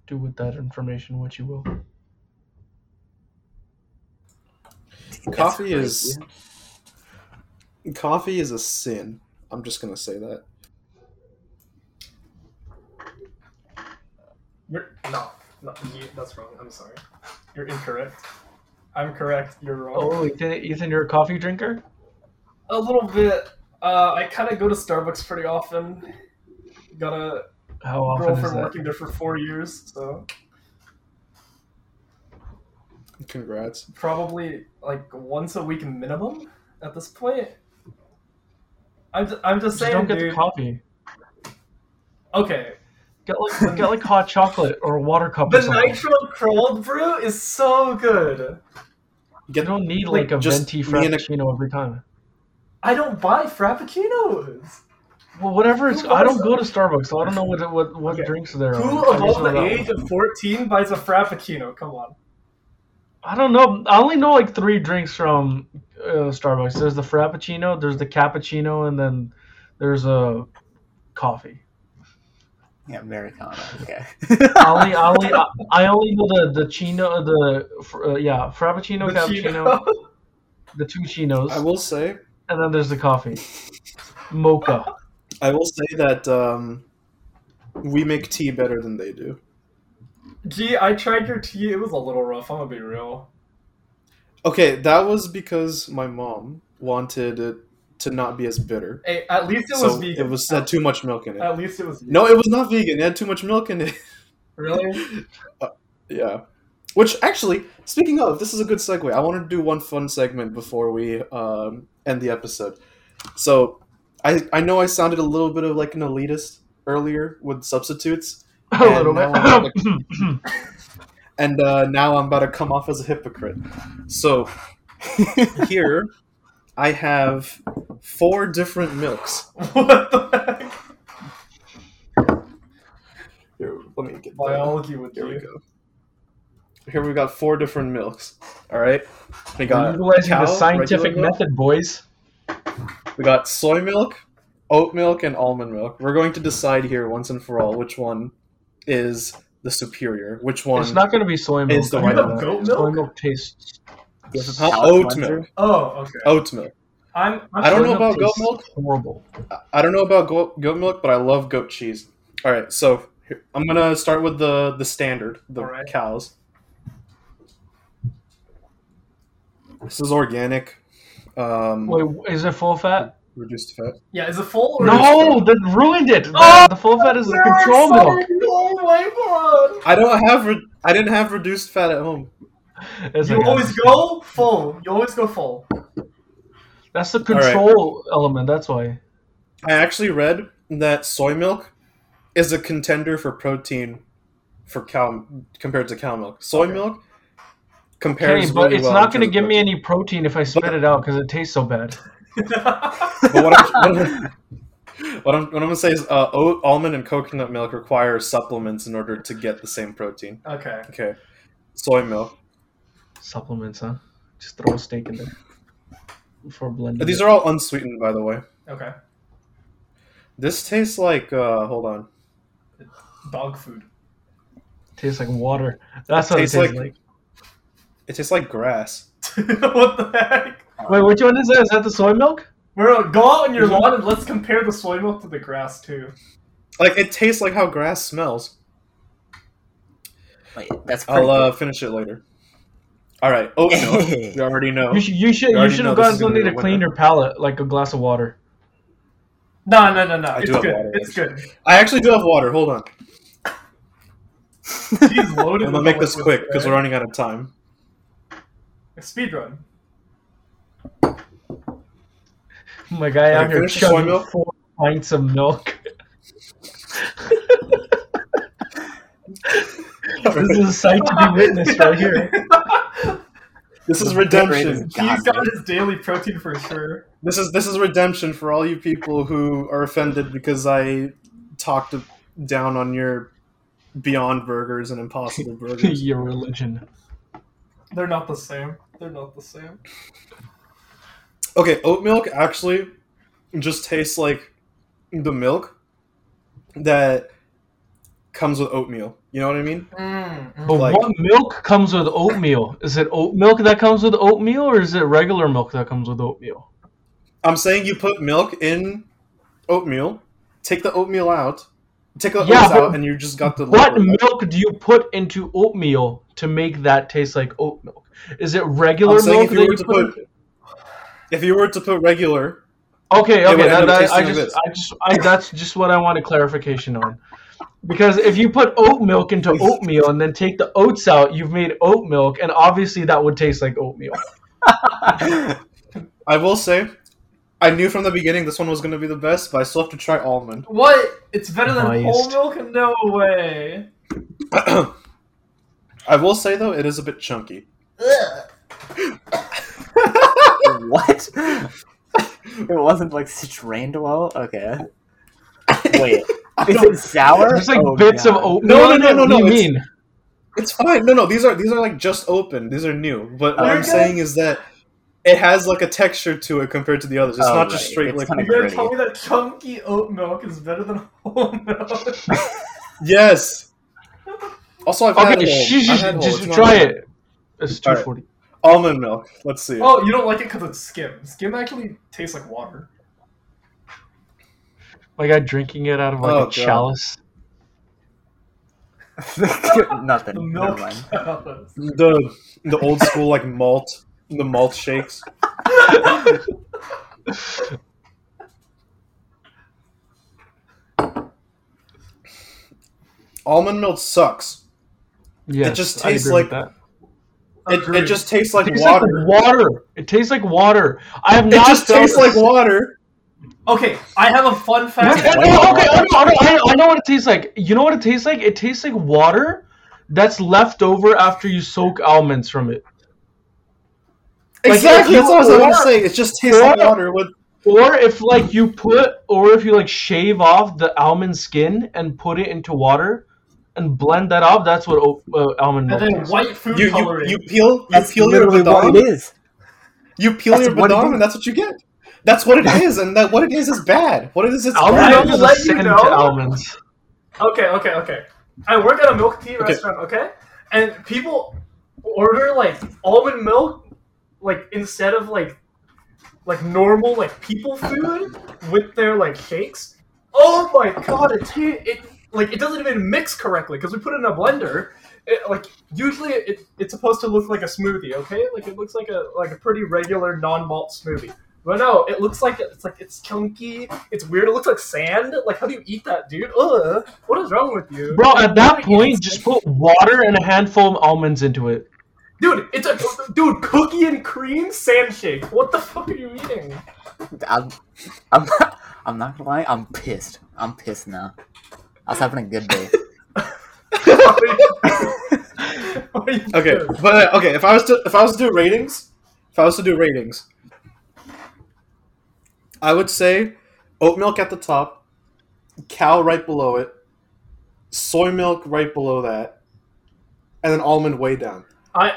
do with that information what you will. That's Coffee is crazy. coffee is a sin. I'm just gonna say that. You're no, no, you, that's wrong. I'm sorry. You're incorrect. I'm correct. You're wrong. Oh, Ethan, Ethan you're a coffee drinker? A little bit. Uh, I kind of go to Starbucks pretty often. Got a How often is girlfriend that? working there for four years, so Congrats. probably like once a week minimum at this point. I'm just, I'm just Just saying, don't get dude. the coffee. Okay, Get like [LAUGHS] get like hot chocolate or a water cup. the or something. nitro cold brew is so good. You don't need like, like, a venti me and a- frappuccino every time. I don't buy frappuccinos. Well, whatever it's. I don't buys go to Starbucks, so I don't know what what what Okay. drinks there Who are. I just above the age of 14 buys a frappuccino? Come on. I don't know. I only know like three drinks from uh, Starbucks. There's the frappuccino, there's the cappuccino, and then there's a coffee. Yeah, Americano. Okay. I only, I only, I, I only know the the chino, the uh, yeah, frappuccino, The cappuccino, Chino. the two chinos, I will say and then there's the coffee, mocha. I will say that um, we make tea better than they do. Gee, I tried your tea. It was a little rough. I'm gonna be real. Okay, that was because my mom wanted it to not be as bitter. Hey, at least it so was vegan. it was had too much milk in it. At least it was vegan. No, it was not vegan. It had too much milk in it. [LAUGHS] Really? yeah. Which actually, speaking of, this is a good segue. I wanted to do one fun segment before we um, end the episode. So, I I know I sounded a little bit of like an elitist earlier with substitutes, A And little now bit. [LAUGHS] and uh, now I'm about to come off as a hypocrite. So [LAUGHS] here, I have four different milks. [LAUGHS] what the heck? Here, let me get that. Biology with Here we go. Here we got four different milks. All right, we got utilizing cow, the scientific regular milk. method, boys. We got soy milk, oat milk, and almond milk. We're going to decide here once and for all which one is the superior. Which one? It's not going to be soy milk. Is the right one. that. Goat Soy milk? milk tastes. Huh? Palate oat cleanser? milk. Oh, okay. Oat milk. I'm. I'm I don't know about goat milk. Horrible. I don't know about goat, goat milk, but I love goat cheese. All right, so here- I'm gonna start with the the standard, the All right. cows. This is organic, um, Wait, is it full fat? Reduced fat. Yeah, is it full or No, that ruined it. The, Oh, the full fat is the control milk. Oh my god! I don't have. Re- I didn't have reduced fat at home. It's You like- always go full. You always go full. That's the control element. That's why. I actually read that soy milk is a contender for protein for cow compared to cow milk. Soy Okay. milk compares, Okay, but really it's well not going to terms of give me any protein if I spit it out because it tastes so bad. But what I'm, what I'm, what I'm, what I'm gonna say is, uh, oat, almond, and coconut milk require supplements in order to get the same protein. okay. Okay, soy milk. Supplements, huh? Just throw a steak in there before blending. These it. are all unsweetened, by the way. Okay. This tastes like. Uh, hold on. Dog food. tastes like water. That's what Tastes it tastes like- like. It tastes like grass. [LAUGHS] what the heck? Wait, which one is that? Is that the soy milk? Bro, go out on your lawn and let's compare the soy milk to the grass too. Like it tastes like how grass smells. Wait, that's I'll uh, finish it later. All right, oat milk. we already know. You should. You should. You You should know have this gotten is gonna something be to clean your palate, like a glass of water. No, no, no, no. I It's do have good. water, It's good. I actually do have water. Hold on. He's loaded. I'm gonna make this quick because we're running out of time. A speed run. My guy out Okay, here finish the soy chugging milk. four pints of milk. [LAUGHS] this is a sight to be witnessed right here. [LAUGHS] This is The bit rate redemption. He's got his daily protein for sure. This is this is redemption for all you people who are offended because I talked down on your Beyond Burgers and Impossible [LAUGHS] Burgers. Your religion. They're not the same. They're not the same. Okay, oat milk actually just tastes like the milk that comes with oatmeal. You know what I mean? Mm, But Like- what milk comes with oatmeal? Is it oat milk that comes with oatmeal, or is it regular milk that comes with oatmeal? I'm saying you put milk in oatmeal, take the oatmeal out, take the Yeah, oats out, and you just got the What liquid. milk do you put into oatmeal to make that taste like oat milk? Is it regular I'm saying milk if you that were you to put? put- If you were to put regular, Okay, okay, that, that, I just, this. I just, I, that's just what I wanted clarification on. Because if you put oat milk into [LAUGHS] oatmeal and then take the oats out, you've made oat milk, and obviously that would taste like oatmeal. [LAUGHS] [LAUGHS] I will say, I knew from the beginning this one was going to be the best, but I still have to try almond. What? It's better than whole milk? No way. [CLEARS THROAT] I will say though, it is a bit chunky. [CLEARS THROAT] what? [LAUGHS] it wasn't like strained well. Okay. Wait, [LAUGHS] is it sour? There's like Oh, bits of God. oatmeal. No, no, in no, no, What do you it's- mean? It's fine. No, no, these are these are like just open. These are new. But what Oh, I'm okay. saying is that it has like a texture to it compared to the others. It's Oh, not just straight It's liquid. You're gonna tell me that chunky oat milk is better than [LAUGHS] whole milk? Yes. Also, I've had Okay, whole. sh- I've sh- had whole. just try it. It's two Alright. forty. Almond milk. Let's see. oh, you don't like it because it's skim. Skim actually tastes like water. My guy drinking it out of like Oh, a God. chalice. [LAUGHS] Nothing. [LAUGHS] The Never milk. mind. The the old school like malt, the malt shakes. [LAUGHS] Almond milk sucks. Yes, it just I tastes agree with like- that. It, it just tastes like It tastes water. like water. It tastes like water. I have It not. just tastes like water. Okay, I have a fun fact. Okay, okay, I know, I, know, I know what it tastes like. You know what it tastes like? It tastes like water that's left over after you soak almonds from it. Like, Exactly. if That's what I was going or- to say. It just tastes like water with. Or if like you put, or if you like shave off the almond skin and put it into water and blend that off, that's what uh, almond milk And then tastes white food You, you, coloring. you peel you That's peel your literally what it is. You peel That's your what badam, is. and that's what you get. That's what it is, and that what it is is bad. What it is, it's Almond I bad. milk is let a you know. to almonds. Okay, okay, okay. I work at a milk tea Okay. restaurant, okay? And people order like almond milk like instead of like like normal like people food with their like shakes. Oh my god, it ta- it like it doesn't even mix correctly because we put it in a blender. It, like usually it, it's supposed to look like a smoothie, okay? Like it looks like a like a pretty regular non-malt smoothie. But no, it looks like it's like it's chunky. It's weird. It looks like sand. Like how do you eat that, dude? Ugh. What is wrong with you, Bro, at that How do you eat point, just put water and a handful of almonds into it. Dude, it's a dude. cookie and cream sand shake. What the fuck are you eating? I'm, I'm, not, [LAUGHS] I'm not gonna lie. I'm pissed. I'm pissed now. I was having a good day. Why are you Okay, but uh, okay, if I was to if I was to do ratings, if I was to do ratings, I would say oat milk at the top, cow right below it, soy milk right below that, and then almond way down. I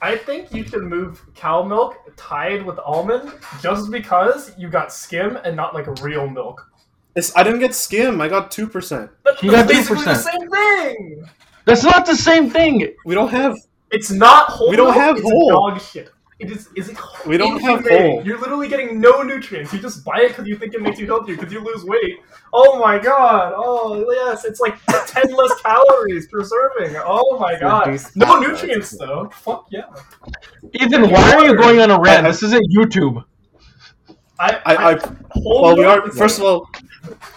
I think you should move cow milk tied with almond just because you got skim and not like real milk. It's, I didn't get skim. I got two percent. That's You got basically 2%. same thing. That's not the same thing. We don't have. It's not whole. We don't have it's whole. dog shit. It is. Is it? We don't have inhumane. whole. You're literally getting no nutrients. You just buy it because you think it makes you healthier because you lose weight. Oh my god. Oh yes, it's like [LAUGHS] ten less calories per serving. Oh my god. No nutrients though. Fuck yeah. Ethan, why are you going on a rant? This isn't YouTube. I. I, I whole well, we are. First of all,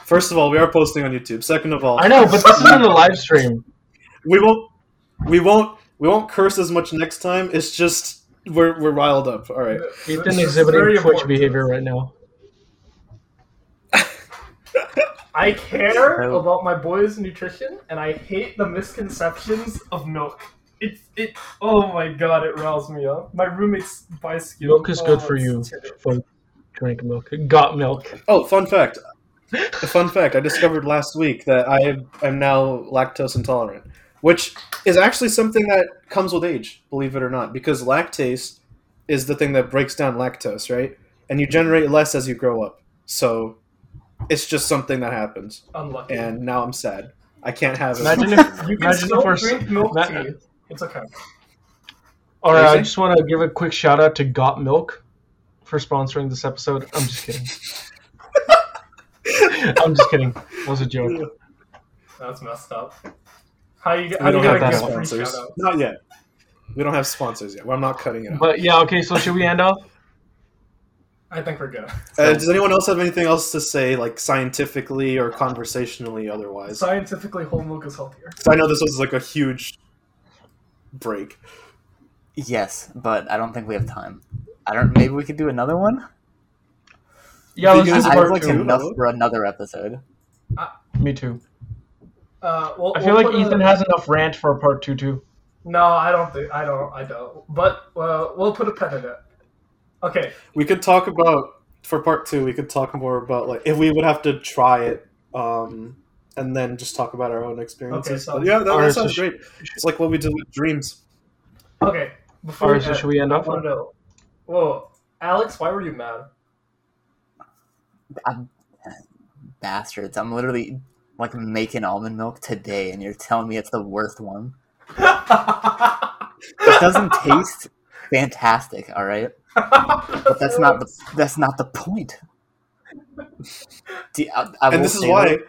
first of all, we are posting on YouTube. Second of all, I know, but this isn't a live stream. we won't. We won't. We won't curse as much next time. It's just we're we're riled up. All right. Ethan This is exhibiting very Twitch behavior right now. [LAUGHS] I care about my boys' nutrition, and I hate the misconceptions of milk. It's it. Oh my god, it riles me up. My roommates buy skim. Milk is good Oh, for you. drink milk. Got milk. Oh, fun fact. A fun fact. I discovered last week that I am, am now lactose intolerant, which is actually something that comes with age, believe it or not, because lactase is the thing that breaks down lactose, right? And you generate less as you grow up. So it's just something that happens. Unlucky. And now I'm sad. I can't have it. Imagine if. [LAUGHS] you can imagine still if drink milk Ma- tea. It's okay. All right, I just want to give a quick shout out to Got Milk for sponsoring this episode. I'm just kidding. [LAUGHS] I'm just kidding. That was a joke. That's messed up. How you? we How you don't gonna have that sponsors. Not yet. We don't have sponsors yet. Well, I'm not cutting it out. But yeah, okay. So should we end off? I think we're good. Uh, does anyone else have anything else to say, like scientifically or conversationally otherwise? Scientifically, whole milk is healthier. 'Cause I know this was like a huge break. Yes, but I don't think we have time. I don't. Maybe we could do another one. Yeah, let's Veganism do I part have like two. enough for another episode. Me too. Uh, we'll, I feel we'll like put a- Ethan has enough rant for a part two too. No, I don't think. I don't. I don't. But uh, we'll put a pen in it. Okay. We could talk about for part two. We could talk more about like if we would have to try it, um, and then just talk about our own experiences. Okay, But yeah, that, that sounds sh- great. It's like what we did with dreams. Okay. Before All we so end, should we end I off? want to know. Whoa, Alex, why were you mad? I'm, bastards! I'm literally like making almond milk today, and you're telling me it's the worst one. [LAUGHS] It doesn't taste fantastic. All right, but that's not the that's not the point. Do- I, I and this is why though,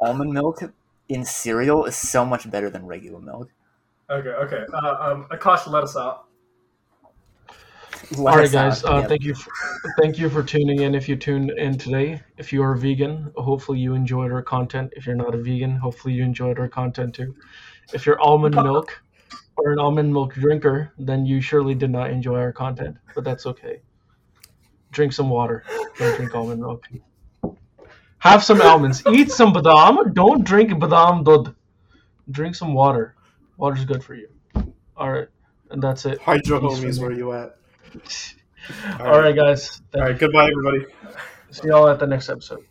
almond milk in cereal is so much better than regular milk. Okay, okay. Uh, um, Akash, let us out. Let All right, guys. Uh, thank you. For, thank you for tuning in. If you tuned in today, if you are vegan, hopefully you enjoyed our content. If you're not a vegan, hopefully you enjoyed our content too. If you're almond [LAUGHS] milk or an almond milk drinker, then you surely did not enjoy our content. But that's okay. Drink some water. Don't drink almond milk. Have some almonds. [LAUGHS] Eat some badam. Don't drink badam dud. Drink some water. Water's good for you. All right, and that's it. hydro Peace homies, where me. you at? All right, guys. All right. Goodbye, everybody. See y'all at the next episode.